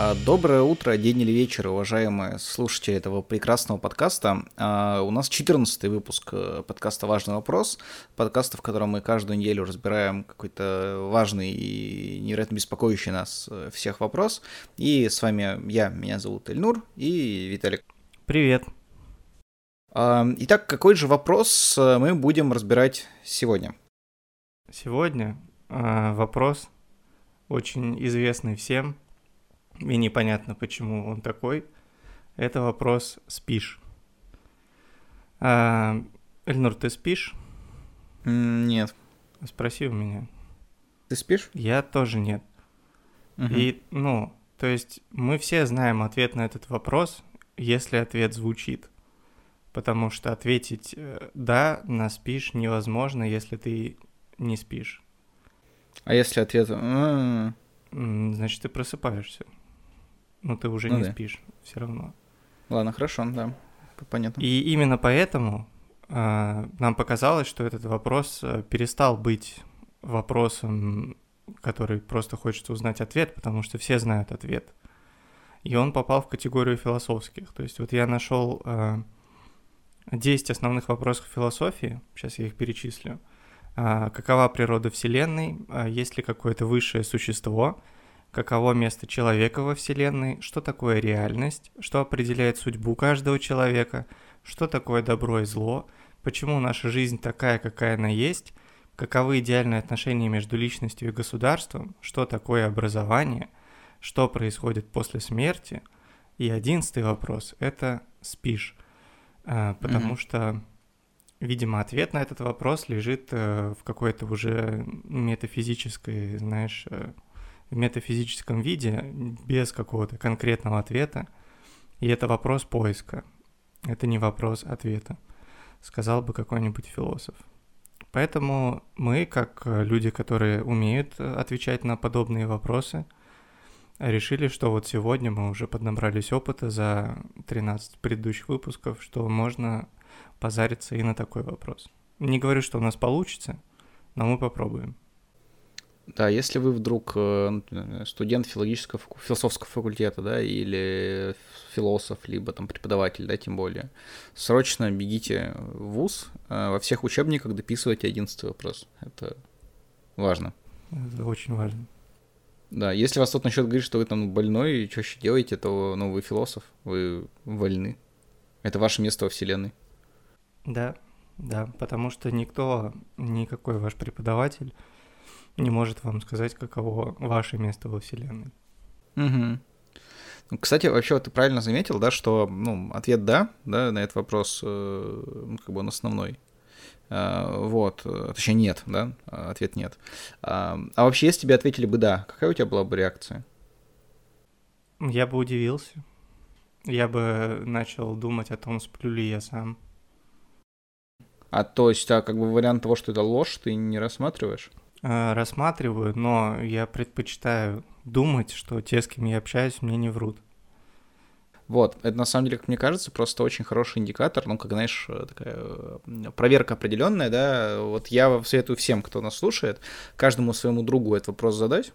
А, доброе утро, день или вечер, уважаемые слушатели этого прекрасного подкаста. А, у нас 14 выпуск э, подкаста «Важный вопрос», подкаста, в котором мы каждую неделю разбираем какой-то важный и невероятно беспокоящий нас э, всех вопрос. И с вами я, меня зовут Эльнур и Виталик. Привет. А, итак, какой же вопрос э, мы будем разбирать сегодня? Сегодня вопрос очень известный всем – и непонятно, почему он такой, это вопрос «спишь?». А, Эльнур, ты спишь? Нет. Спроси у меня. Ты спишь? Я тоже нет. Угу. И, ну, то есть мы все знаем ответ на этот вопрос, если ответ звучит. Потому что ответить э, «да» на «спишь» невозможно, если ты не спишь. А если ответ Значит, ты просыпаешься но ты уже ну, не да. спишь все равно. Ладно, хорошо, да, понятно. И именно поэтому э, нам показалось, что этот вопрос э, перестал быть вопросом, который просто хочется узнать ответ, потому что все знают ответ. И он попал в категорию философских. То есть вот я нашел э, 10 основных вопросов философии, сейчас я их перечислю. Э, какова природа Вселенной? Э, есть ли какое-то высшее существо? Каково место человека во Вселенной, что такое реальность, что определяет судьбу каждого человека, что такое добро и зло, почему наша жизнь такая, какая она есть, каковы идеальные отношения между личностью и государством, что такое образование, что происходит после смерти. И одиннадцатый вопрос – это спишь, а, потому mm-hmm. что, видимо, ответ на этот вопрос лежит э, в какой-то уже метафизической, знаешь, э, в метафизическом виде, без какого-то конкретного ответа. И это вопрос поиска. Это не вопрос ответа, сказал бы какой-нибудь философ. Поэтому мы, как люди, которые умеют отвечать на подобные вопросы, решили, что вот сегодня мы уже поднабрались опыта за 13 предыдущих выпусков, что можно позариться и на такой вопрос. Не говорю, что у нас получится, но мы попробуем. Да, если вы вдруг э, студент филологического, философского факультета, да, или философ, либо там преподаватель, да, тем более, срочно бегите в ВУЗ, э, во всех учебниках дописывайте одиннадцатый вопрос. Это важно. Это очень важно. Да, если вас тут насчет говорит, что вы там больной и чаще делаете, то, ну, вы философ, вы вольны. Это ваше место во Вселенной. Да, да, потому что никто, никакой ваш преподаватель не может вам сказать, каково ваше место во Вселенной. Угу. Кстати, вообще ты правильно заметил, да, что ну, ответ да, да, на этот вопрос, э, ну, как бы он основной. Э, вот, точнее нет, да, ответ нет. А, а вообще, если тебе ответили бы да, какая у тебя была бы реакция? Я бы удивился. Я бы начал думать о том, сплю ли я сам. А то есть, а как бы вариант того, что это ложь, ты не рассматриваешь? Э, рассматриваю, но я предпочитаю думать, что те, с кем я общаюсь, мне не врут. Вот, это на самом деле, как мне кажется, просто очень хороший индикатор, ну, как, знаешь, э, такая э, проверка определенная, да, вот я советую всем, кто нас слушает, каждому своему другу этот вопрос задать,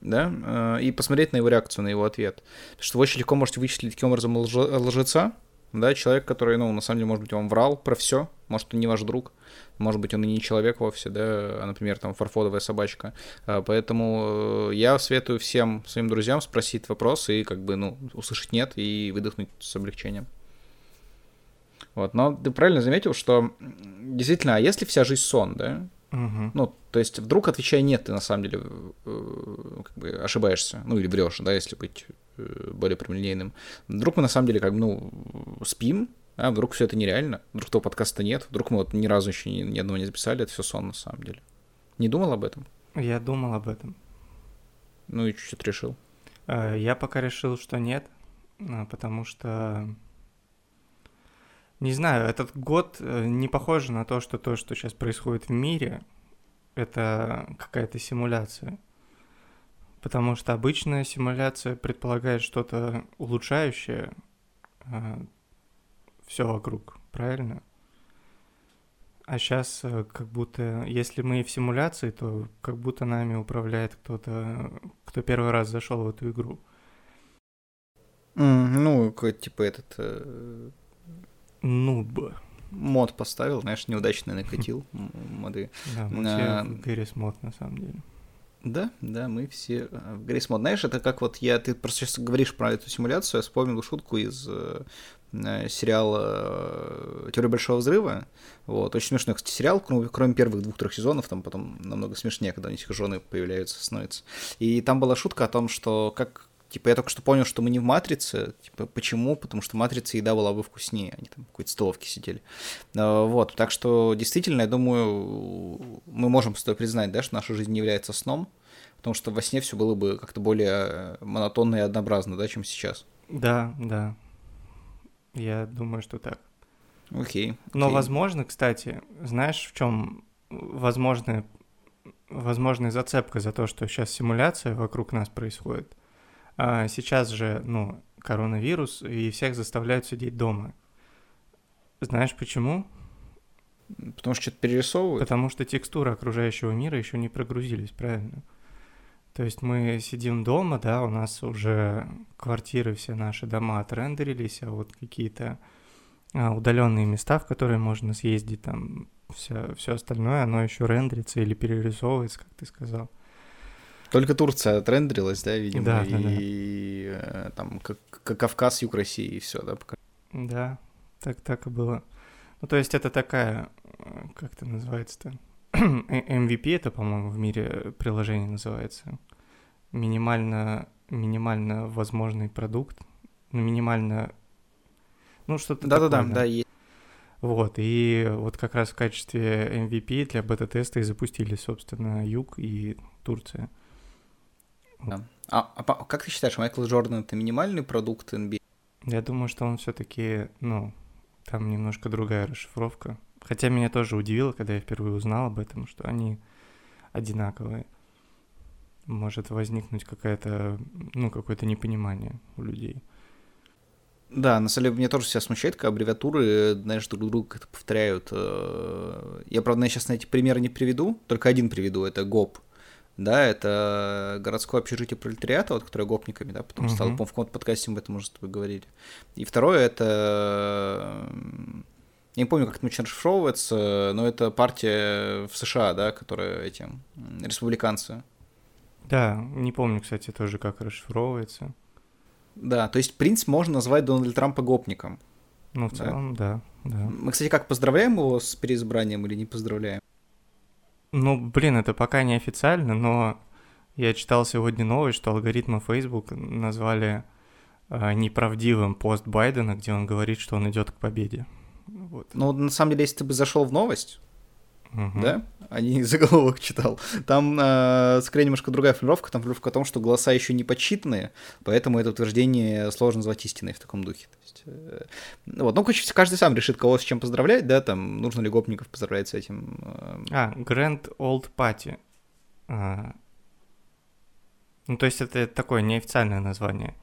да, и посмотреть на его реакцию, на его ответ. Потому что вы очень легко можете вычислить таким образом лжеца, да, человек, который, ну, на самом деле, может быть, он врал про все, может, он не ваш друг, может быть, он и не человек вовсе, да, а, например, там, фарфодовая собачка. А, поэтому э, я советую всем своим друзьям спросить вопрос и, как бы, ну, услышать «нет» и выдохнуть с облегчением. Вот, но ты правильно заметил, что действительно, а если вся жизнь сон, да? Угу. Ну, то есть вдруг отвечая нет, ты на самом деле э, как бы ошибаешься, ну или врешь, да, если быть более прямолинейным. Вдруг мы на самом деле как бы, ну, спим, а вдруг все это нереально, вдруг того подкаста нет, вдруг мы вот ни разу еще ни, ни одного не записали, это все сон на самом деле. Не думал об этом? Я думал об этом. Ну и ты решил? Э, я пока решил, что нет, а, потому что не знаю, этот год э, не похож на то, что то, что сейчас происходит в мире, это какая-то симуляция. Потому что обычная симуляция предполагает что-то улучшающее, а, все вокруг, правильно? А сейчас как будто, если мы в симуляции, то как будто нами управляет кто-то, кто первый раз зашел в эту игру. Mm, ну, какой-то типа этот... Э... Нуб. Мод поставил, знаешь, неудачно накатил моды. Да, мы все в Гэрис мод, на самом деле. Да, да, мы все э, в Грейс мод. Знаешь, это как вот я, ты просто сейчас говоришь про эту симуляцию, я вспомнил шутку из э, э сериала «Теория большого взрыва». Вот, очень смешной, кстати, сериал, кроме, кроме первых двух-трех сезонов, там потом намного смешнее, когда у них жены появляются, становятся. И там была шутка о том, что как Типа, я только что понял, что мы не в «Матрице». Типа, почему? Потому что в «Матрице» еда была бы вкуснее. Они там в какой-то столовке сидели. А, вот, так что, действительно, я думаю, мы можем с тобой признать, да, что наша жизнь не является сном, потому что во сне все было бы как-то более монотонно и однообразно, да, чем сейчас. Да, да. Я думаю, что так. Окей. Okay, Но, возможно, кстати, знаешь, в чем возможная, возможная зацепка за то, что сейчас симуляция вокруг нас происходит – а сейчас же, ну, коронавирус, и всех заставляют сидеть дома. Знаешь почему? Потому что что-то перерисовывают? Потому что текстуры окружающего мира еще не прогрузились, правильно? То есть мы сидим дома, да, у нас уже квартиры, все наши дома отрендерились, а вот какие-то а, удаленные места, в которые можно съездить, там все, все остальное, оно еще рендерится или перерисовывается, как ты сказал. Только Турция отрендерилась, да, видимо, да, и да, да. там как, как Кавказ, юг России, и все, да, пока. Да, так, так и было. Ну, то есть это такая, как это называется-то? MVP это, по-моему, в мире приложение называется. Минимально, минимально возможный продукт, ну, минимально, ну, что-то Да-да-да, да, есть. Вот, и вот как раз в качестве MVP для бета-теста и запустили, собственно, Юг и Турция. Да. А, а как ты считаешь, Майкл Джордан это минимальный продукт NBA? Я думаю, что он все-таки, ну, там немножко другая расшифровка. Хотя меня тоже удивило, когда я впервые узнал об этом, что они одинаковые. Может возникнуть какая-то, ну, какое-то непонимание у людей. Да, на самом деле меня тоже себя смущает, когда аббревиатуры, знаешь, друг друга как-то повторяют. Э, я, правда, сейчас на эти примеры не приведу, только один приведу, это ГОП да, это городское общежитие пролетариата, вот, которое гопниками, да, потом uh-huh. стало, по-моему, в каком-то подкасте мы об этом уже с тобой говорили. И второе, это... Я не помню, как это очень расшифровывается, но это партия в США, да, которая этим, республиканцы. Да, не помню, кстати, тоже, как расшифровывается. Да, то есть, в принципе, можно назвать Дональда Трампа гопником. Ну, в целом, да, да. Мы, кстати, как, поздравляем его с переизбранием или не поздравляем? Ну, блин, это пока не официально, но я читал сегодня новость, что алгоритмы Facebook назвали э, неправдивым пост Байдена, где он говорит, что он идет к победе. Вот. Ну, на самом деле, если ты бы зашел в новость, угу. да, а не заголовок читал. Там э, скорее немножко другая формулировка, там формулировка о том, что голоса еще не подсчитаны, поэтому это утверждение сложно назвать истиной в таком духе. То есть, э, вот, ну, каждый сам решит, кого с чем поздравлять, да, там, нужно ли гопников поздравлять с этим. Э... А, Grand Old Party. А... Ну, то есть это такое неофициальное название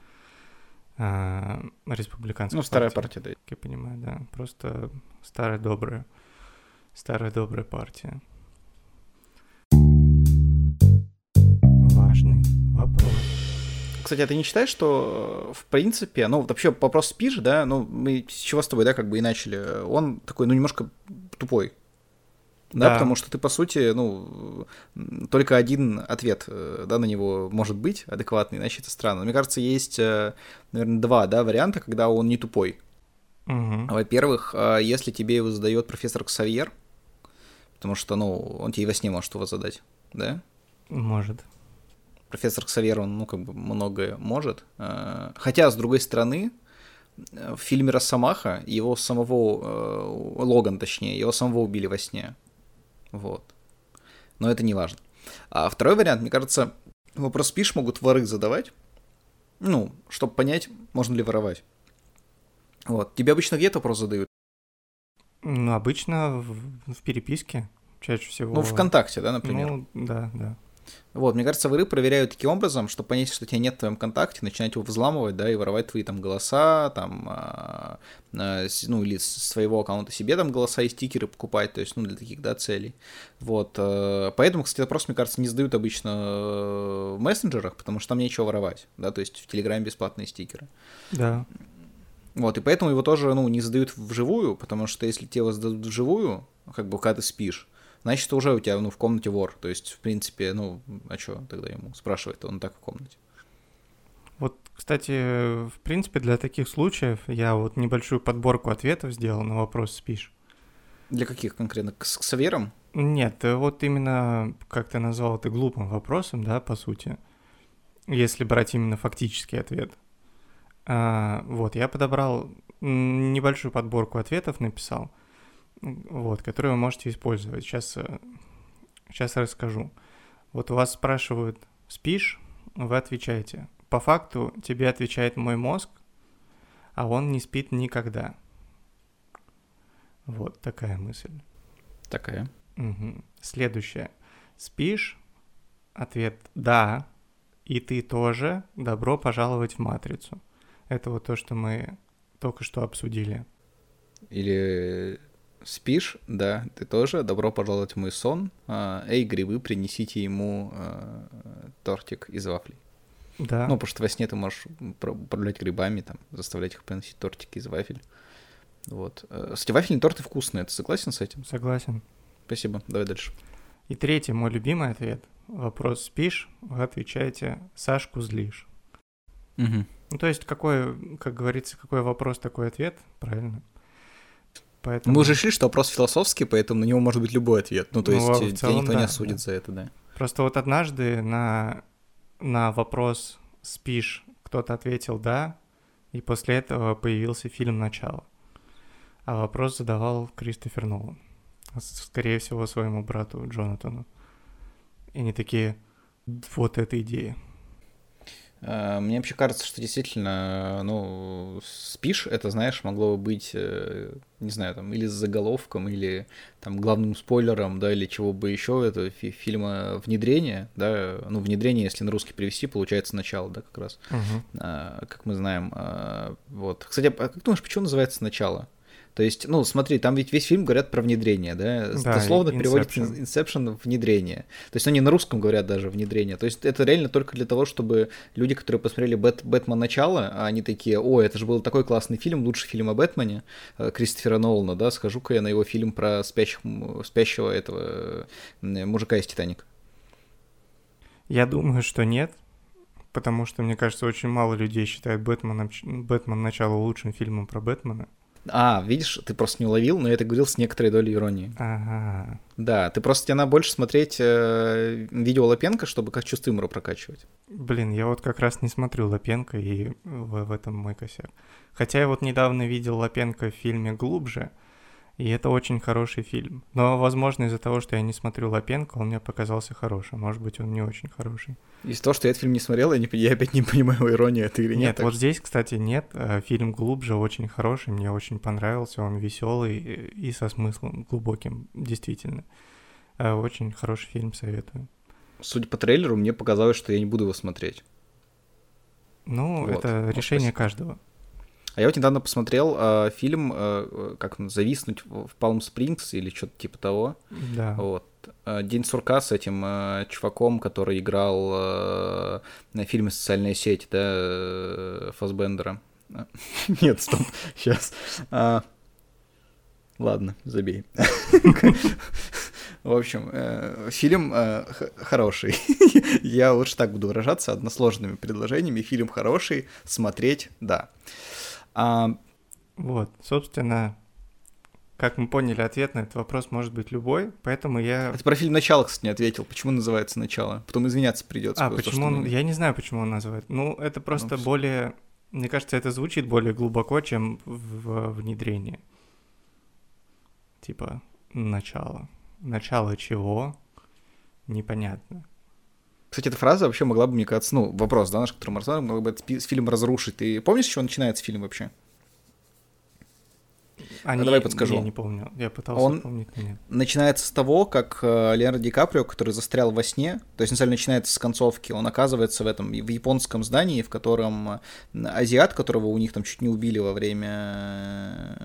а, республиканской Ну, старая партия, да. Я понимаю, да, просто старая добрая. Старая добрая партия. Важный вопрос. Кстати, а ты не считаешь, что э, в принципе, ну вообще вопрос спишь, да, ну мы с чего с тобой, да, как бы и начали, он такой, ну немножко тупой, да, да, потому что ты, по сути, ну, только один ответ, э, да, на него может быть адекватный, иначе это странно. Мне кажется, есть, э, наверное, два, да, варианта, когда он не тупой. Угу. Во-первых, если тебе его задает профессор Ксавьер, Потому что, ну, он тебе во сне может его задать, да? Может. Профессор Ксавьер, он, ну, как бы многое может. А, хотя, с другой стороны, в фильме «Росомаха» его самого, э, Логан, точнее, его самого убили во сне. Вот. Но это не важно. А второй вариант, мне кажется, вопрос спишь могут воры задавать, ну, чтобы понять, можно ли воровать. Вот. Тебе обычно где вопрос задают? Ну, обычно в, в переписке чаще всего. Ну, ВКонтакте, да, например? Ну, да, да. Вот, мне кажется, воры проверяют таким образом, чтобы понять, что тебя нет в твоем контакте, начинать его взламывать, да, и воровать твои там голоса, там, а, а, ну, или с своего аккаунта себе там голоса и стикеры покупать, то есть, ну, для таких, да, целей. Вот, а, поэтому, кстати, вопрос, мне кажется, не сдают обычно э, в мессенджерах, потому что там нечего воровать, да, то есть в Телеграме бесплатные стикеры. Да. Вот, и поэтому его тоже, ну, не сдают вживую, потому что если его сдадут вживую, как бы, когда ты спишь, значит, уже у тебя ну, в комнате вор. То есть, в принципе, ну, а что тогда ему спрашивает, он так в комнате. Вот, кстати, в принципе, для таких случаев я вот небольшую подборку ответов сделал на вопрос «Спишь?». Для каких конкретно? К, к Саверам? Нет, вот именно, как ты назвал это глупым вопросом, да, по сути, если брать именно фактический ответ. А, вот, я подобрал небольшую подборку ответов, написал – вот, которые вы можете использовать. Сейчас, сейчас э, расскажу. Вот у вас спрашивают, спишь? Вы отвечаете. По факту тебе отвечает мой мозг, а он не спит никогда. Вот такая мысль. Такая. Угу. Следующее. Спишь? Ответ «да». И ты тоже добро пожаловать в матрицу. Это вот то, что мы только что обсудили. Или Спишь? Да, ты тоже. Добро пожаловать в мой сон. А, эй, грибы, принесите ему а, тортик из вафлей. Да. Ну, потому что во сне ты можешь управлять грибами, там, заставлять их приносить тортики из вафель. Вот. Э, кстати, вафельные торты вкусные. Ты согласен с этим? Согласен. Спасибо. Давай дальше. И третий, мой любимый ответ. Вопрос «спишь?» Вы отвечаете «Сашку злишь». Угу. Ну, то есть, какой, как говорится, какой вопрос, такой ответ, правильно? Поэтому... Мы уже решили, что вопрос философский, поэтому на него может быть любой ответ. Ну, то ну, есть тебя никто да, не осудит да. за это, да. Просто вот однажды на, на вопрос «спишь?» кто-то ответил «да», и после этого появился фильм «Начало». А вопрос задавал Кристофер Нолан. Скорее всего, своему брату Джонатану. И они такие «вот эта идея». Э, мне вообще кажется, что действительно, ну, спишь, это, знаешь, могло бы быть, э, не знаю, там, или с заголовком, или там главным спойлером, да, или чего бы еще, это фи фильма «Внедрение», да, ну, «Внедрение», если на русский перевести, получается «Начало», да, как раз, uh-huh. а, как мы знаем, а, вот. Кстати, а как думаешь, почему называется «Начало»? То есть, ну, смотри, там ведь весь фильм говорят про внедрение, да? да Дословно переводится Inception внедрение. То есть они на русском говорят даже внедрение. То есть это реально только для того, чтобы люди, которые посмотрели Бэт, Бэтмен начало, а они такие, о, это же был такой классный фильм, лучший фильм о Бэтмене э, Кристофера Нолана, да, схожу-ка я на его фильм про спящих, спящего этого мужика из Титаника. Я думаю, что нет, потому что, мне кажется, очень мало людей считают Бэтмен, Бэтмен начало лучшим фильмом про Бэтмена. А, видишь, ты просто не уловил, но я это говорил с некоторой долей иронии. Ага. Да, ты просто тебе надо больше смотреть э, видео Лапенко, чтобы как чувство юмора прокачивать. Блин, я вот как раз не смотрю Лапенко, и в, в этом мой косяк. Хотя я вот недавно видел Лапенко в фильме «Глубже», и это очень хороший фильм. Но, возможно, из-за того, что я не смотрю Лапенко, он мне показался хорошим. Может быть, он не очень хороший. Из-за того, что я этот фильм не смотрел, я, не, я опять не понимаю иронии этой или нет. Нет, вот здесь, кстати, нет. Э, фильм глубже очень хороший, мне очень понравился. Он веселый и со смыслом глубоким, действительно. Э, очень хороший фильм, советую. Судя по трейлеру, мне показалось, что я не буду его смотреть. Ну, вот. это решение спасибо. каждого. А я вот недавно посмотрел э, фильм, э, как он, «Зависнуть в Палм Спрингс» или что-то типа того. Да. Вот. Э, День сурка с этим э, чуваком, который играл э, на фильме «Социальная сеть», да, э, Фасбендера. Нет, стоп, сейчас. А, ладно, забей. В общем, э, фильм э, хороший. Я лучше так буду выражаться односложными предложениями. Фильм хороший, смотреть, да. А... Вот, собственно, как мы поняли, ответ на этот вопрос может быть любой, поэтому я... Это про фильм «Начало», кстати, не ответил. Почему называется «Начало»? Потом извиняться придется. А, почему он... Мы... Я не знаю, почему он называет. Ну, это ну, просто ну, более... Мне кажется, это звучит более глубоко, чем в внедрении. Типа, начало. Начало чего? Непонятно. Кстати, эта фраза вообще могла бы, мне кажется, ну, вопрос, да, наш, который мы рассматриваем, могла бы этот фильм разрушить. Ты помнишь, с чего начинается фильм вообще? Они... Давай подскажу. Я не помню. Я пытался Он помнить, нет. начинается с того, как э, Леонардо Ди Каприо, который застрял во сне, то есть изначально начинается с концовки, он оказывается в этом в японском здании, в котором азиат, которого у них там чуть не убили во время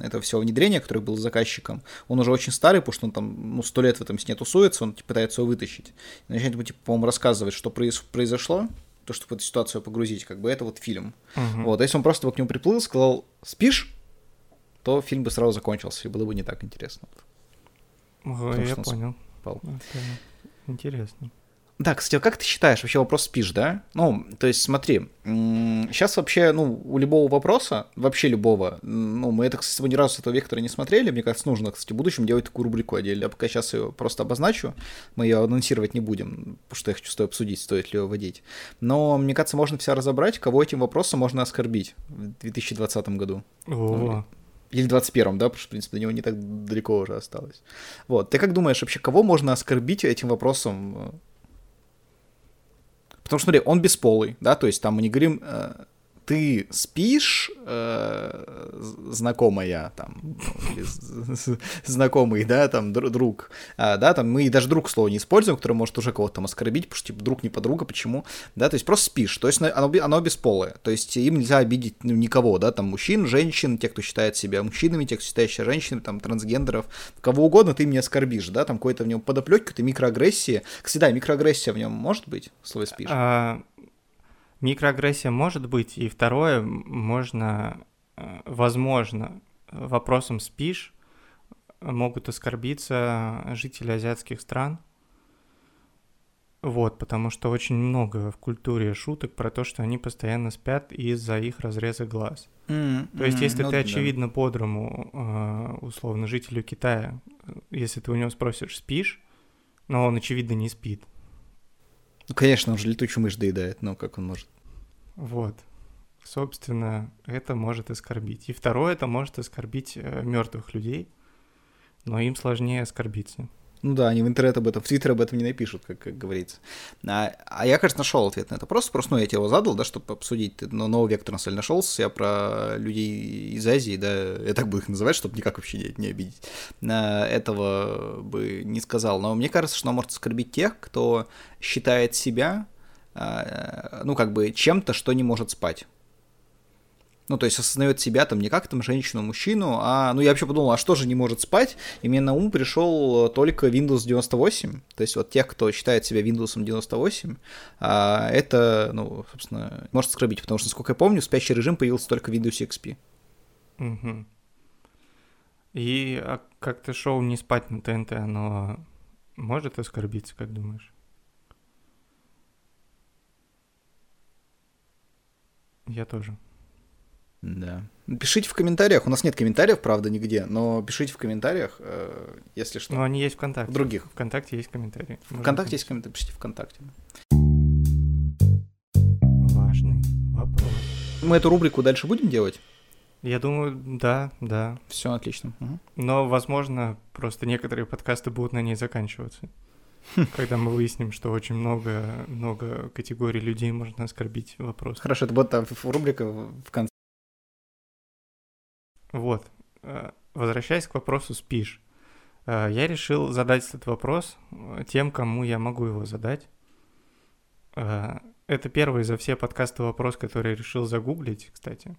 э, этого всего внедрения, который был заказчиком, он уже очень старый, потому что он там ну сто лет в этом сне тусуется, он типа, пытается его вытащить. И начинает ему типа, по-моему, рассказывать, что произ- произошло, то, чтобы эту ситуацию погрузить, как бы это вот фильм. Мгм. Вот, а если он просто бы к нему приплыл, сказал «спишь?», то фильм бы сразу закончился, и было бы не так интересно. Потому я понял. спал. Это интересно. Да, кстати, а как ты считаешь, вообще вопрос спишь, да? Ну, то есть смотри, сейчас вообще, ну, у любого вопроса, вообще любого, ну, мы это, кстати, ни разу с этого вектора не смотрели, мне кажется, нужно, кстати, в будущем делать такую рубрику отдельно. Я пока сейчас ее просто обозначу, мы ее анонсировать не будем, потому что я хочу с тобой обсудить, стоит ли ее вводить. Но, мне кажется, можно все разобрать, кого этим вопросом можно оскорбить в 2020 году. О, Или 21-м, да, потому что, в принципе, до него не так далеко уже осталось. Вот, ты как думаешь, вообще, кого можно оскорбить этим вопросом? Потому что, смотри, он бесполый, да, то есть там мы не говорим, э, ты спишь, э, знакомая, там, знакомый, да, там, др- друг, а, да, там, мы даже друг слова не используем, которое может уже кого-то там оскорбить, потому что, типа, друг не подруга, почему, да, то есть просто спишь, то есть оно, оно бесполое, то есть им нельзя обидеть ну, никого, да, там, мужчин, женщин, те, кто считает себя мужчинами, те, кто считает себя женщинами, там, трансгендеров, кого угодно ты не оскорбишь, да, там, какой-то в нем подоплеки, какой-то микроагрессии, кстати, да, микроагрессия в нем может быть, в слове спишь? А, микроагрессия может быть, и второе, можно, э, возможно, вопросом спишь могут оскорбиться жители азиатских стран. Вот, потому что очень много в культуре шуток про то, что они постоянно спят из-за их разреза глаз. М, То есть, м, если ну ты, да. очевидно, бодрому, э, условно, жителю Китая, э, если ты у него спросишь, спишь, но он, очевидно, не спит. Ну, конечно, он же летучую мышь доедает, но как он может? Вот. Собственно, это может оскорбить. И второе, это может оскорбить мертвых людей, но им сложнее оскорбиться. Ну да, они в интернет об этом, в Твиттер об этом не напишут, как, как говорится. А, а я, кажется, нашел ответ на это. Просто, просто, ну, я тебе его задал, да, чтобы обсудить. Но новый вектор на самом нашелся. Я про людей из Азии, да, я так буду их называть, чтобы никак вообще не, не обидеть. А, Этого бы не сказал. Но мне кажется, что он может оскорбить тех, кто считает себя, а, ну, как бы, чем-то, что не может спать. Ну, то есть осознает себя там не как там женщину, мужчину, а, ну, я вообще подумал, а что же не может спать? И мне на ум пришел только Windows 98. То есть вот тех, кто считает себя Windows 98, а, это, ну, собственно, может оскорбить, потому что, насколько я помню, спящий режим появился только в Windows XP. Мгм. И а как-то шоу «Не спать на ТНТ», оно может оскорбиться, как думаешь? Я тоже. Да. Пишите в комментариях. У нас нет комментариев, правда, нигде, но пишите в комментариях, э, если что. Но они есть ВКонтакте. В других. ВКонтакте есть комментарии. Можно Вконтакте есть комментарии, пишите ВКонтакте. Важный вопрос. Мы эту рубрику дальше будем делать? Я думаю, да, да. Все отлично. Мгм. Но, возможно, просто некоторые подкасты будут на ней заканчиваться. Когда мы выясним, что очень много, много категорий людей можно оскорбить вопрос. Хорошо, это будет там рубрика в конце. Вот. э, Возвращаясь к вопросу «спишь». э, Я решил задать этот вопрос э, тем, кому я могу его задать. Это первый за все подкасты вопрос, который я решил загуглить, кстати.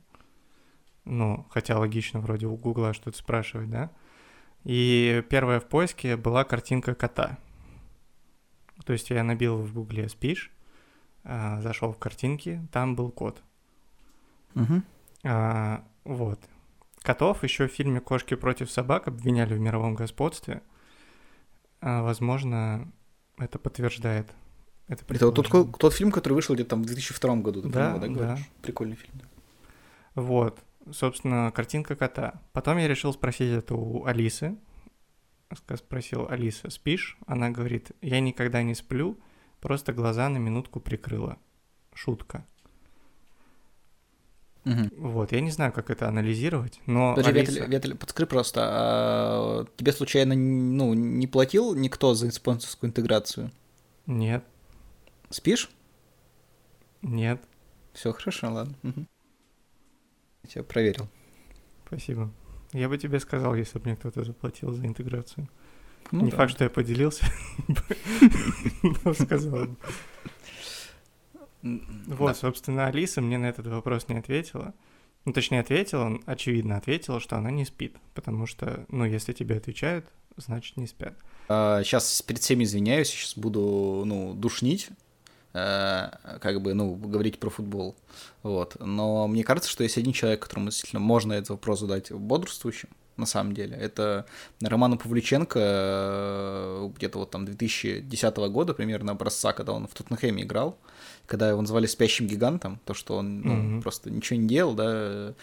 Ну, хотя логично вроде у Гугла что-то спрашивать, да? И первая в поиске была картинка кота. То есть я набил в Гугле «спишь», зашел в картинки, там был кот. Мгм. А, вот. Котов еще в фильме «Кошки против собак» обвиняли в мировом господстве. А, возможно, это подтверждает. Это, Это вот тот, тот фильм, который вышел где-то там в 2002 году, ты Да, да, да. Прикольный фильм. да. Вот, собственно, картинка кота. Потом я решил спросить это у Алисы. Спросил, Алиса, спишь? Она говорит, я никогда не сплю, просто глаза на минутку прикрыла. Шутка. Мгм. Вот, я не знаю, как это анализировать, но Подожди, Алиса... Виталий, Виталий, подскажи просто, а тебе случайно ну, не платил никто за спонсорскую интеграцию? Нет, Спишь? нет, Все хорошо, ладно. Мгм. Я тебя проверил. спасибо. Я бы тебе сказал, если бы мне кто-то заплатил за интеграцию. Ну Не да. факт, что я поделился, но сказал. Бы. М, Вот, да. собственно, Алиса мне на этот вопрос не ответила. Ну, точнее, ответила, очевидно ответила, что она не спит, потому что, ну, если тебе отвечают, значит, не спят. Сейчас перед всеми извиняюсь, сейчас буду, ну, душнить, э, как бы, ну, говорить про футбол. Вот. Но мне кажется, что есть один человек, которому действительно можно этот вопрос задать бодрствующим, на самом деле. Это Роману Павлюченко э, где-то вот там 2010 года примерно образца, когда он в Тоттенхэме играл, когда его называли спящим гигантом, то, что он ну, Мгм. просто ничего не делал, да,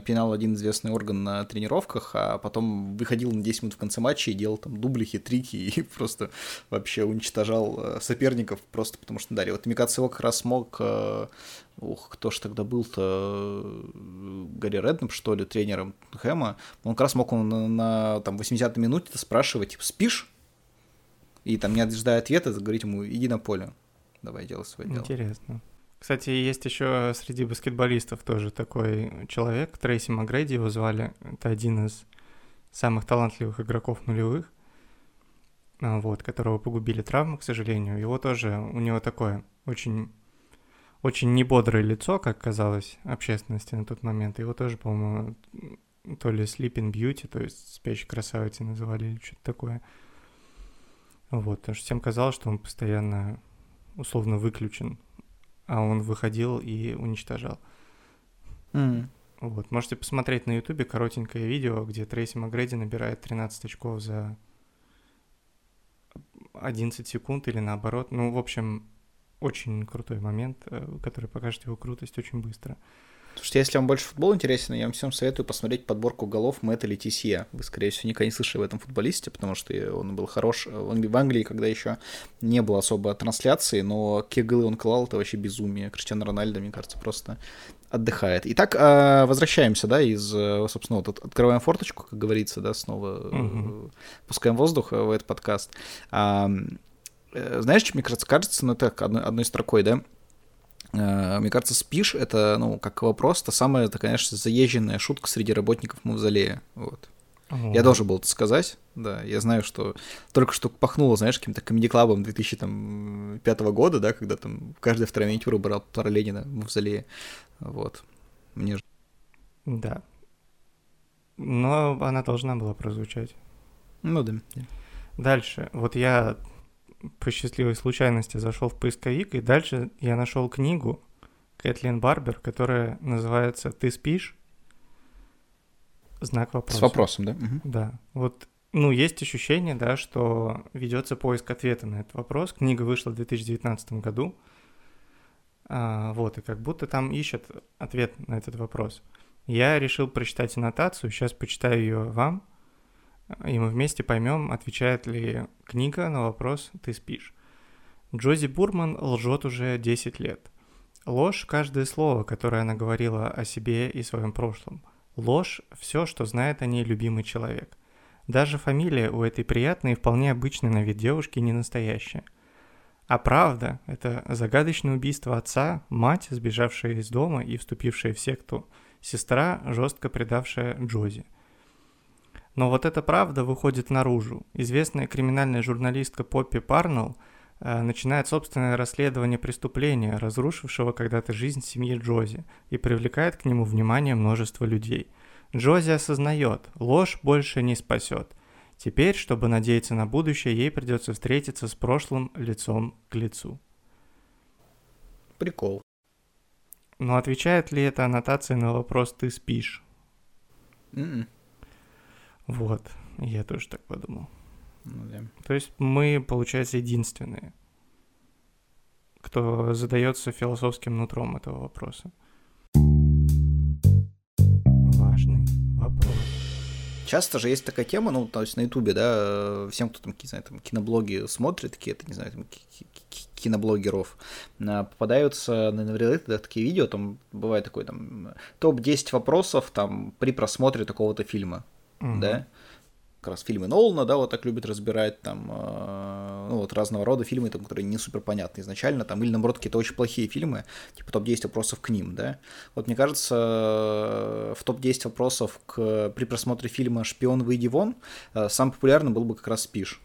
пинал один известный орган на тренировках, а потом выходил на 10 минут в конце матча и делал там дубли, хитрики и просто вообще уничтожал э, соперников просто потому что дали. Вот кажется, его как раз смог, э, ух, кто ж тогда был-то, э, Гарри Реднап, что ли, тренером Хэма, он как раз мог он на, на, там 80-й минуте спрашивать, типа, спишь? И там, не ожидая ответа, говорить ему, иди на поле, давай делай свое дело. Интересно. Кстати, есть еще среди баскетболистов тоже такой человек, Трейси Макгрейди его звали. Это один из самых талантливых игроков нулевых, а, вот, которого погубили травмы, к сожалению. Его тоже, у него такое очень, очень небодрое лицо, как казалось общественности на тот момент. Его тоже, по-моему, то ли Sleeping Beauty, то есть спящей красавицей называли или что-то такое. Вот, потому что всем казалось, что он постоянно условно выключен, а он выходил и уничтожал. М. Вот, можете посмотреть на ютубе коротенькое видео, где Трейси Макгрейди набирает 13 очков за 11 секунд или наоборот. Ну, в общем, очень крутой момент, э, который покажет его крутость очень быстро. Слушайте, если вам больше футбол интересен, я вам всем советую посмотреть подборку голов Мэтта Летисье. Вы, скорее всего, никогда не слышали об этом футболисте, потому что он был хорош в Англи- в Англии, когда еще не было особо трансляции, но какие голы он клал, это вообще безумие. Криштиано Рональдо, мне кажется, просто отдыхает. Итак, а, возвращаемся, да, из, э, собственно, вот от- открываем форточку, как говорится, да, снова э, Мгм. пускаем воздух э, в этот подкаст. Э, знаешь, что мне кажется? Кажется, ну так, одной, одной строкой, да, Э, Мне кажется, спиш это, ну, как вопрос, это самая, это, конечно, заезженная шутка среди работников Мавзолея. Вот. Я должен был это сказать, да. Я знаю, что только что пахнуло, знаешь, каким-то комедий-клабом 2005 года, да, когда там каждая вторая миниатюра брал Пара Ленина в Мавзолее. Вот. Мне ж- Да. Но она должна была прозвучать. Ну да. Дальше. Вот я по счастливой случайности зашел в поисковик, и дальше я нашел книгу Кэтлин Барбер, которая называется «Ты спишь?» Знак вопроса. С вопросом, да? Мгм. Да. Вот, ну, есть ощущение, да, что ведется поиск ответа на этот вопрос. Книга вышла в 2019 году. А, вот, и как будто там ищет ответ на этот вопрос. Я решил прочитать аннотацию, сейчас почитаю ее вам, и мы вместе поймем, отвечает ли книга на вопрос «Ты спишь?». Джози Бурман лжет уже 10 лет. Ложь – каждое слово, которое она говорила о себе и своем прошлом. Ложь – все, что знает о ней любимый человек. Даже фамилия у этой приятной и вполне обычной на вид девушки не настоящая. А правда – это загадочное убийство отца, мать, сбежавшая из дома и вступившая в секту, сестра, жестко предавшая Джози. Но вот эта правда выходит наружу. Известная криминальная журналистка Поппи Парнелл э, начинает собственное расследование преступления, разрушившего когда-то жизнь семьи Джози, и привлекает к нему внимание множества людей. Джози осознает, ложь больше не спасет. Теперь, чтобы надеяться на будущее, ей придется встретиться с прошлым лицом к лицу. Прикол. Но отвечает ли эта аннотация на вопрос «ты спишь?» М-м. Вот, я тоже так подумал. Ну да. То есть мы, получается, единственные, кто задается философским нутром этого вопроса. Важный вопрос. Часто же есть такая тема, ну, то есть на Ютубе, да, всем, кто там, не знаю, там, киноблоги смотрит, какие-то, не знаю, там, ки- ки- ки- киноблогеров, а, попадаются на такие видео, там бывает такой, там, топ-10 вопросов, там, при просмотре такого-то фильма, Мгм. да, как раз фильмы Нолана, да, вот так любят разбирать там, э, ну, вот разного рода фильмы, там, которые не супер понятны изначально, там, или наоборот, какие-то очень плохие фильмы, типа топ-10 вопросов к ним, да. Вот мне кажется, э, в топ-10 вопросов к, при просмотре фильма «Шпион, выйди вон» э, самый популярный был бы как раз «Спишь».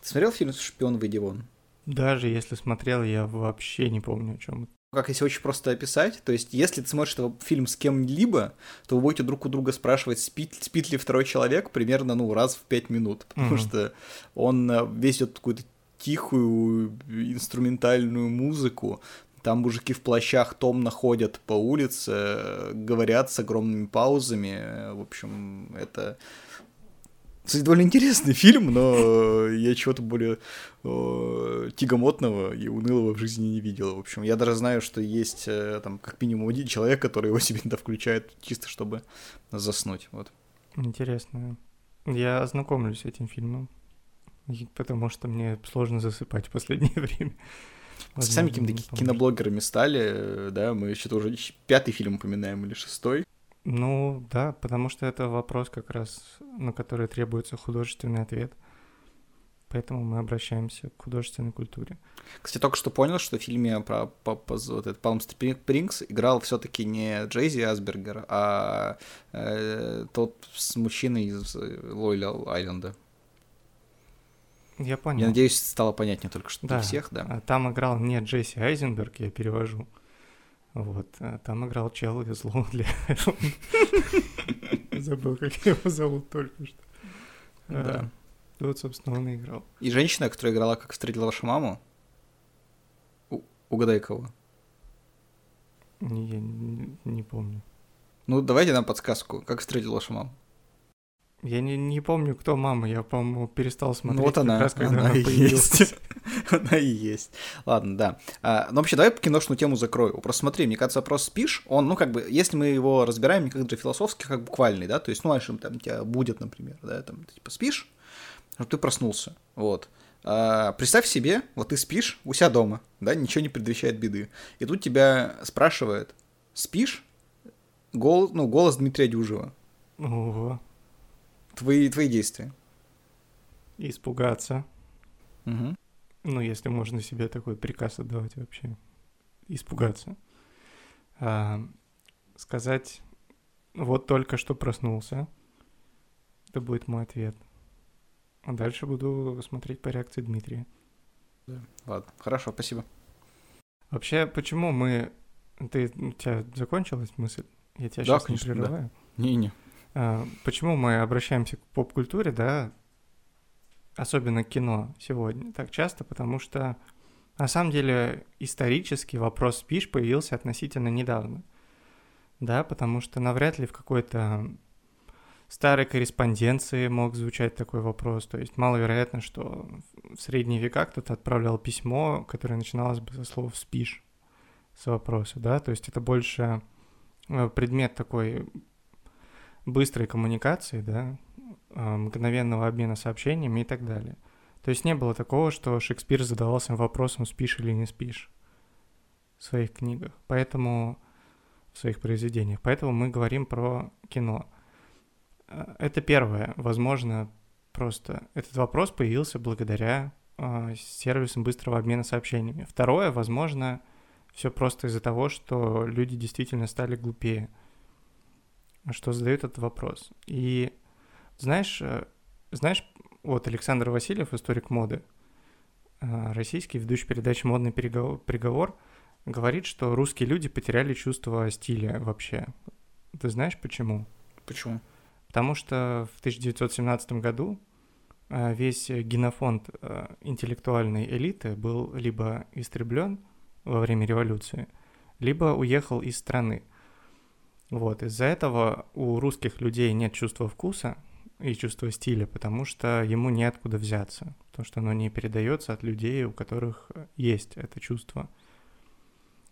Ты смотрел фильм «Шпион, выйди вон»? Даже если смотрел, я вообще не помню, о чем как если очень просто описать, то есть если ты смотришь этот фильм с кем-либо, то вы будете друг у друга спрашивать, спит, спит ли второй человек примерно, ну, раз в пять минут, потому mm-hmm. что он э, весь идет какую-то тихую инструментальную музыку, там мужики в плащах томно ходят по улице, э, говорят с огромными паузами, в общем, это кстати, довольно интересный фильм, но я чего-то более э, тягомотного и унылого в жизни не видел. В общем, я даже знаю, что есть э, там как минимум один человек, который его себе туда включает чисто, чтобы заснуть. Вот. Интересно. Я ознакомлюсь с этим фильмом, потому что мне сложно засыпать в последнее время. Возможно, Сами какими-то киноблогерами стали, э, да, мы что-то уже пятый фильм упоминаем или шестой. Ну да, потому что это вопрос как раз, на который требуется художественный ответ. Поэтому мы обращаемся к художественной культуре. Кстати, только что понял, что в фильме про, по, по, вот этот Palm Springs играл все-таки не Джейзи Асбергер, а э, тот с мужчиной из Лойля Айленда. Я понял. Я надеюсь, стало понятнее только что да. для всех, да. А там играл не Джесси Айзенберг, я перевожу, вот, а там играл чел из Лондли. Забыл, как его зовут только что. Да. Вот, собственно, он и играл. И женщина, которая играла «Как встретила вашу маму», угадай кого? Не, я не, не помню. Ну, давайте нам подсказку. «Как встретила вашу маму»? Я не, не помню, кто мама, я, по-моему, перестал смотреть. Ну вот она, раз, когда она, она и есть. она и есть. Ладно, да. А, ну вообще, давай киношную тему закрою. Просто смотри, мне кажется, вопрос спишь, он, ну как бы, если мы его разбираем не как даже философски, как буквальный, да, то есть, ну, знаешь, там тебя будет, например, да, там, ты, типа, спишь, а ты проснулся, вот. А, представь себе, вот ты спишь у себя дома, да, ничего не предвещает беды, и тут тебя спрашивает, спишь? Голос, ну, голос Дмитрия Дюжева. Ого твои, твои действия? Испугаться. Угу. Ну, если можно себе такой приказ отдавать вообще. Испугаться. А, сказать, вот только что проснулся. Это будет мой ответ. А дальше буду смотреть по реакции Дмитрия. Да. Ладно, хорошо, спасибо. Вообще, почему мы... Ты, у тебя закончилась мысль? Я тебя да, сейчас конечно, не прерываю? Да. Не-не. А, почему мы обращаемся к поп-культуре, да, особенно кино сегодня так часто, потому что на самом деле исторический вопрос спиш появился относительно недавно, да, потому что навряд ли в какой-то старой корреспонденции мог звучать такой вопрос, то есть маловероятно, что в средние века кто-то отправлял письмо, которое начиналось бы со слов «спишь», с вопроса, да, то есть это больше э, предмет такой быстрой коммуникации, да, мгновенного обмена сообщениями и так далее. То есть не было такого, что Шекспир задавался вопросом, спишь или не спишь в своих книгах, поэтому в своих произведениях. Поэтому мы говорим про кино. А, это первое. Возможно, просто этот вопрос появился благодаря э, сервисам быстрого обмена сообщениями. Второе, возможно, все просто из-за того, что люди действительно стали глупее – что задают этот вопрос. И знаешь, э, знаешь, вот Александр Васильев, историк моды, э, российский, ведущий передачи «Модный приговор», говорит, что русские люди потеряли чувство стиля вообще. Ты знаешь почему? Почему? Потому что в 1917 году э, весь генофонд интеллектуальной элиты был либо истреблен во время революции, либо уехал из страны. Вот, из-за этого у русских людей нет чувства вкуса и чувства стиля, потому что ему неоткуда взяться, потому что оно не передается от людей, у которых есть это чувство.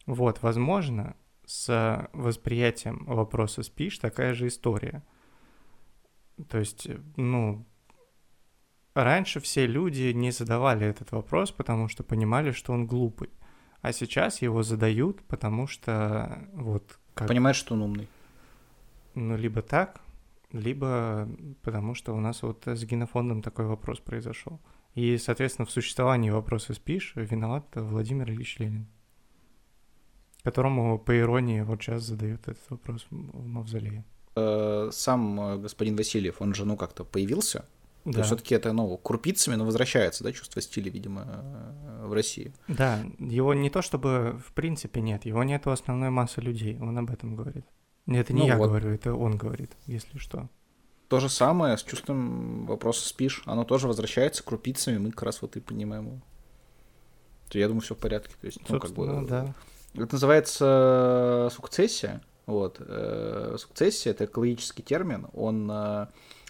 Вот, возможно, с восприятием вопроса «спишь» такая же история. То есть, ну, раньше все люди не задавали этот вопрос, потому что понимали, что он глупый. А сейчас его задают, потому что вот как... Понимаешь, что он умный. Ну, либо так, либо потому что у нас вот с генофондом такой вопрос произошел. И, соответственно, в существовании вопроса «спишь» виноват Владимир Ильич Ленин, которому, по иронии, вот сейчас задают этот вопрос в мавзолее. Э, сам э, господин Васильев, он же, ну, как-то появился, да. Все-таки это, ну, крупицами, но возвращается, да, чувство стиля, видимо, э, в России. Да, его не то чтобы в принципе нет, его нет у основной массы людей, он об этом говорит. Это не ну, я вот. говорю, это он говорит, если что. То же самое с чувством вопроса спишь, оно тоже возвращается крупицами, мы как раз вот и понимаем его. То я думаю, все в порядке. То есть, ну, как бы, да. Это называется сукцессия. Вот. Э, сукцессия — это экологический термин, он э,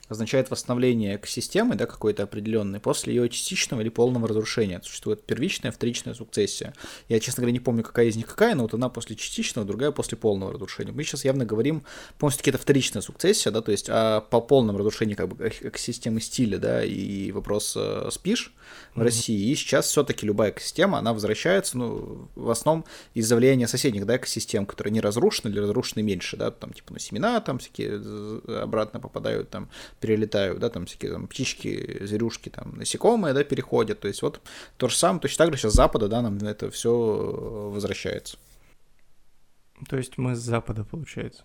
означает восстановление экосистемы, да, какой-то определенной, после ее частичного или полного разрушения. Существует первичная, вторичная сукцессия. Я, честно говоря, не помню, какая из них какая, но вот она после частичного, другая после полного разрушения. Мы сейчас явно говорим, полностью это вторичная сукцессия, да, то есть а по полному разрушению как бы экосистемы стиля, да, и вопрос э, спиш в mm-hmm. России. И сейчас все-таки любая экосистема, она возвращается, ну, в основном из-за влияния соседних, да, экосистем, которые не разрушены или разрушены меньше, да, там, типа, ну, семена там всякие обратно попадают, там, перелетают, да, там всякие там, птички, зверюшки, там, насекомые, да, переходят. То есть вот то же самое, точно так же сейчас с Запада, да, нам это все возвращается. То есть мы с Запада, получается.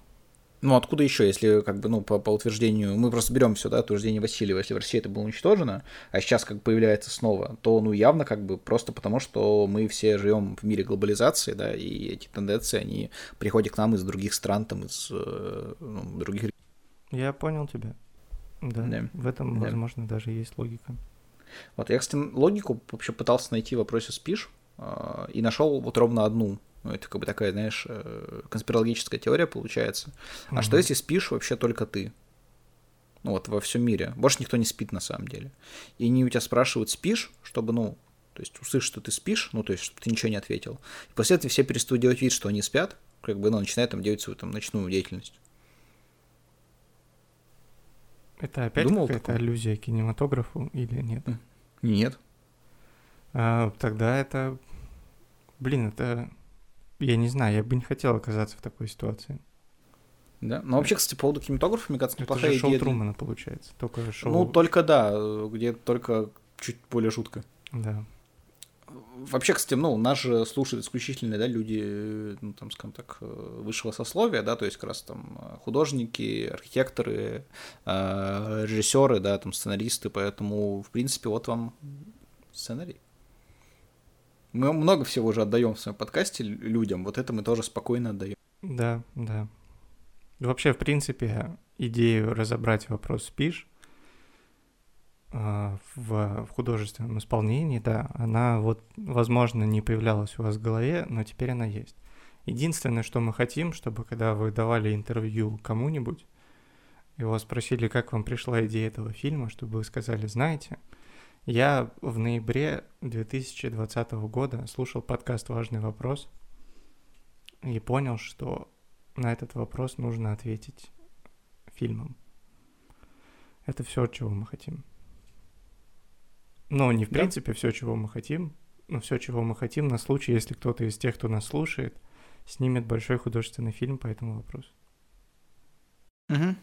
Ну, откуда еще, если, как бы, ну, по, по утверждению, мы просто берем все, да, утверждение Васильева, если в России это было уничтожено, а сейчас как появляется снова, то, ну, явно, как бы, просто потому, что мы все живем в мире глобализации, да, и эти тенденции, они приходят к нам из других стран, там, из э, ну, других... Я понял тебя. Да, да. в этом, да. возможно, даже есть логика. Вот я, кстати, логику вообще пытался найти в вопросе спиш, э, и нашел вот ровно одну. Ну, это как бы такая, знаешь, э, конспирологическая теория получается. А угу. что если спишь вообще только ты? Ну вот во всем мире. Больше никто не спит на самом деле. И они у тебя спрашивают, спишь, чтобы, ну, то есть услышать, что ты спишь, ну, то есть, чтобы ты ничего не ответил. И после этого все перестают делать вид, что они спят, как бы, ну, начинают там делать свою там ночную деятельность. Это опять Думал какая-то такое? аллюзия к кинематографу или нет? Нет. А, тогда это... Блин, это... Я не знаю, я бы не хотел оказаться в такой ситуации. Да. Но вообще, кстати, по поводу кинематографа, мне кажется, неплохая это же шоу идея. Трумана, получается. Только шоу... Ну, только да, где только чуть более жутко. Да. Вообще, кстати, ну, нас же слушают исключительно, да, люди, ну, там, скажем так, э, высшего сословия, да, то есть как раз там художники, архитекторы, э, режиссеры, да, там, сценаристы, поэтому, в принципе, вот вам сценарий. Мы много всего уже отдаем в своем подкасте людям, вот это мы тоже спокойно отдаем. Да, да. Вообще, в принципе, идею разобрать вопрос спишь, в, в художественном исполнении, да, она вот, возможно, не появлялась у вас в голове, но теперь она есть. Единственное, что мы хотим, чтобы когда вы давали интервью кому-нибудь, и вас спросили, как вам пришла идея этого фильма, чтобы вы сказали, знаете, я в ноябре 2020 года слушал подкаст «Важный вопрос» и понял, что на этот вопрос нужно ответить фильмом. Это все, чего мы хотим. Но не в да. принципе все, чего мы хотим, но все, чего мы хотим на случай, если кто-то из тех, кто нас слушает, снимет большой художественный фильм по этому вопросу. Угу.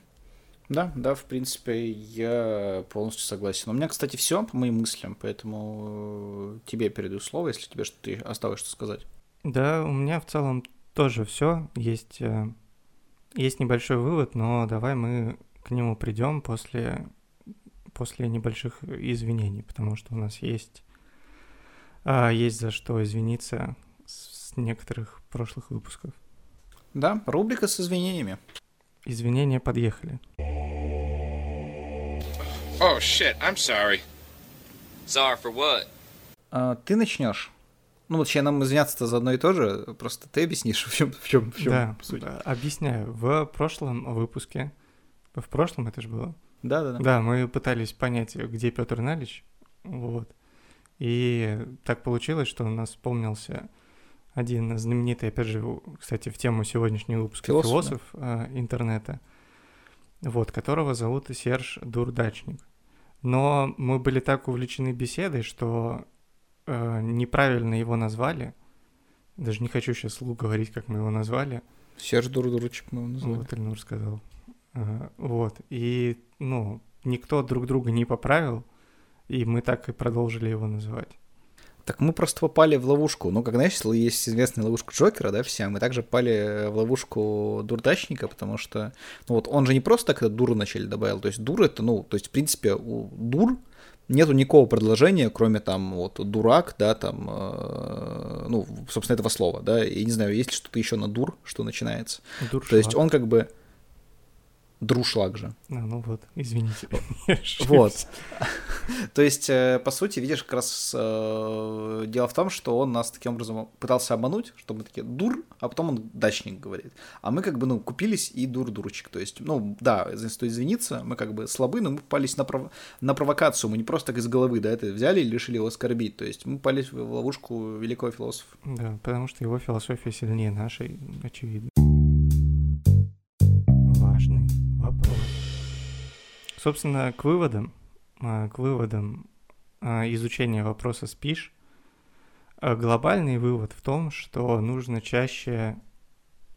Да, да, в принципе, я полностью согласен. У меня, кстати, все по моим мыслям, поэтому тебе передаю слово, если тебе что-то осталось что сказать. Да, у меня в целом тоже все. Есть, э, есть небольшой вывод, но давай мы к нему придем после после небольших извинений, потому что у нас есть, а, есть за что извиниться с некоторых прошлых выпусков. Да, рубрика с извинениями. Извинения подъехали. Oh shit, I'm sorry. Sorry for what? А, ты начнешь. Ну сейчас нам извиняться-то за одно и то же, просто ты объяснишь, в чем, в чем, в чем да, суть. Объясняю. В прошлом выпуске, в прошлом это же было, да, да, да. Да, мы пытались понять, где Петр Налич. Вот. И так получилось, что у нас вспомнился один знаменитый, опять же, кстати, в тему сегодняшнего выпуска философ, философ да. э, интернета, вот, которого зовут Серж Дурдачник. Но мы были так увлечены беседой, что э, неправильно его назвали. Даже не хочу сейчас слух говорить, как мы его назвали. Серж Дурдурчик мы его назвали. Вот Эльнур сказал. А, Вот. И, ну, никто друг друга не поправил, и мы так и продолжили его называть. Так мы просто попали в ловушку. Ну, как знаешь, есть известная ловушка Джокера, да, вся. Мы также попали в ловушку дурдачника, потому что, ну вот, он же не просто так это дуру вначале добавил. То есть дур это, ну, то есть, в принципе, у дур нету никакого предложения, кроме там вот дурак, да, там, э, ну, собственно, этого слова, да. И не знаю, есть ли что-то еще на дур, что начинается. Дуршлаг. То есть он как бы друшлаг же. А, ну вот, извините. Вот. То есть, э, по сути, видишь, как раз э, дело в том, что он нас таким образом пытался обмануть, что мы такие дур, а потом он дачник говорит. А мы как бы, ну, купились и дур-дурочек. То есть, ну, да, стоит извиниться, мы как бы слабы, но мы попались на, пров... на провокацию. Мы не просто так из головы, да, это взяли и решили его оскорбить. То есть, мы попались в ловушку великого философа. Да, потому что его философия сильнее нашей, очевидно. Собственно, к выводам, а, к выводам а, изучения вопроса СПИШ, а, глобальный вывод в том, что нужно чаще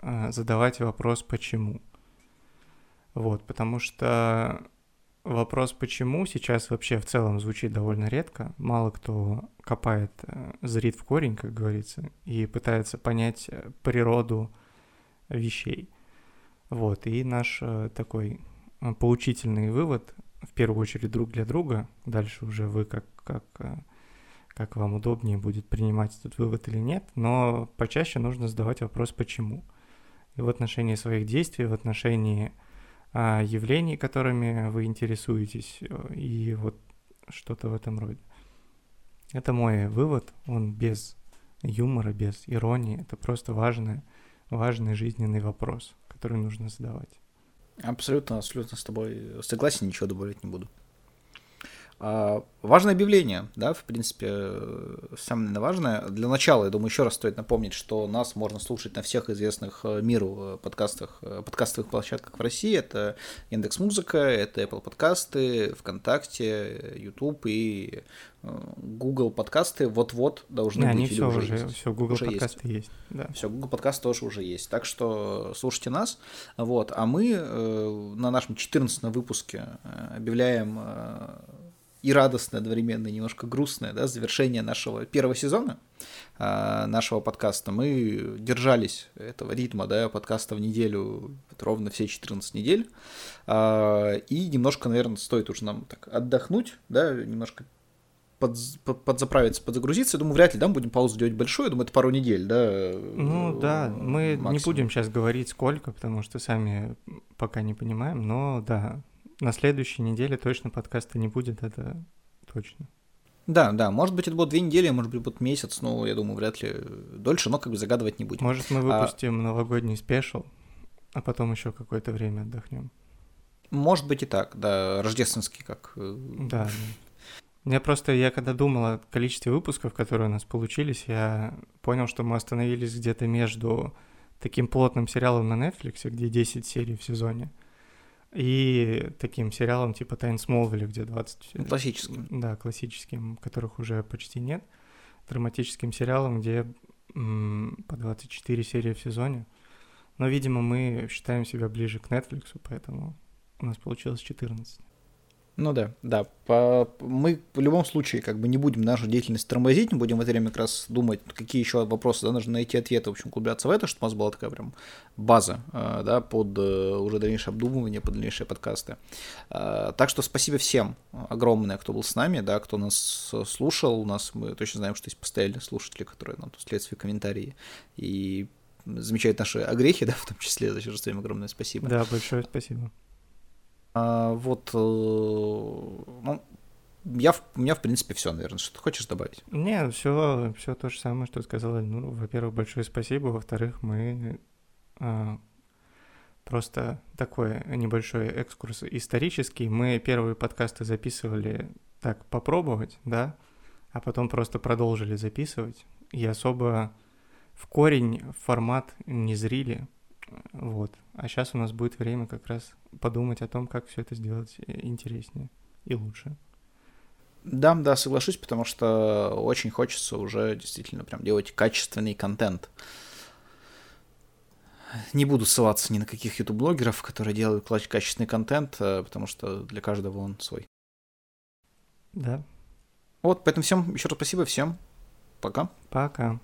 задавать вопрос «почему?». Вот, потому что вопрос «почему» сейчас вообще в целом звучит довольно редко. Мало кто копает, э, зрит в корень, как говорится, и пытается понять э, природу вещей. Вот, и наш э, такой поучительный вывод, в первую очередь друг для друга, дальше уже вы как, как, э, как вам удобнее будет принимать этот вывод или нет, но почаще нужно задавать вопрос «почему?». И в отношении своих действий, в отношении а, явлений, которыми вы интересуетесь, э, и вот что-то в этом роде. Это мой вывод, он без юмора, без иронии, это просто важный, важный жизненный вопрос, который нужно задавать. Абсолютно, абсолютно с тобой согласен, ничего добавлять не буду. А, важное объявление, да, в принципе, э, самое важное. Для начала, я думаю, еще раз стоит напомнить, что нас можно слушать на всех известных э, миру э, подкастах, подкастовых площадках в России. Это Яндекс Музыка, это Apple подкасты, ВКонтакте, YouTube и Google подкасты вот-вот должны Не, быть. они все уже, есть. все, Google Уже есть. подкасты есть. Да. Все, Google подкаст тоже уже есть. Так что слушайте нас. Вот. А мы э, на нашем 14 выпуске э, объявляем э, и радостное одновременно, и немножко грустное, да, завершение нашего первого сезона э, нашего подкаста. Мы держались этого ритма, да, подкаста в неделю, вот ровно все 14 недель. Э, и немножко, наверное, стоит уже нам так отдохнуть, да, немножко под, под- подзаправиться, подзагрузиться. Я думаю, вряд ли, да, мы будем паузу делать большую. Я думаю, это пару недель, да. Ну э, да, мы не максимум. будем сейчас говорить сколько, потому что сами пока не понимаем, но да, на следующей неделе точно подкаста не будет, это точно. Да, да, может быть, это будет две недели, может быть, будет месяц, но я думаю, вряд ли дольше, но как бы загадывать не будем. Может, мы А- выпустим новогодний спешл, а потом еще какое-то время отдохнем. Может быть и так, да, рождественский как. э, Да. да. Я просто, я когда думал о количестве выпусков, которые у нас получились, я понял, что мы остановились где-то между таким плотным сериалом на Netflix, где 10 серий в сезоне, и таким сериалом типа Тайн Смолвиля, где 20... Классическим. Да, классическим, которых уже почти нет. Драматическим сериалом, где м, по 24 серии в сезоне. Но, видимо, мы считаем себя ближе к Netflix, поэтому у нас получилось 14. Ну да, да. По... Мы в любом случае как бы не будем нашу деятельность тормозить, мы будем в это время как раз думать, какие еще вопросы, да, нужно найти ответы, в общем, углубляться в это, чтобы у нас была такая прям база, э, да, под э, уже дальнейшее обдумывание, под дальнейшие подкасты. Э, Так что спасибо всем огромное, кто был с нами, да, кто нас слушал, у нас мы точно знаем, что есть постоянные слушатели, которые нам тут следуют свои комментарии и замечают наши огрехи, да, в том числе, за что им огромное спасибо. Да, большое спасибо. А, вот, э, ну, я, у меня, в принципе, все, наверное. Что ты хочешь добавить? Не, все, все то же самое, что сказала. Ну, во-первых, большое спасибо. Во-вторых, мы а, просто такой небольшой экскурс исторический. Мы первые подкасты записывали так попробовать, да, а потом просто продолжили записывать и особо в корень формат не зрили. Вот. А сейчас у нас будет время как раз подумать о том, как все это сделать э, интереснее и лучше. Да, да, соглашусь, потому что очень хочется уже действительно прям делать качественный контент. Не буду ссылаться ни на каких YouTube-блогеров, которые делают качественный контент, э, потому что для каждого он свой. Да. Вот, поэтому всем еще раз спасибо, всем пока. Пока.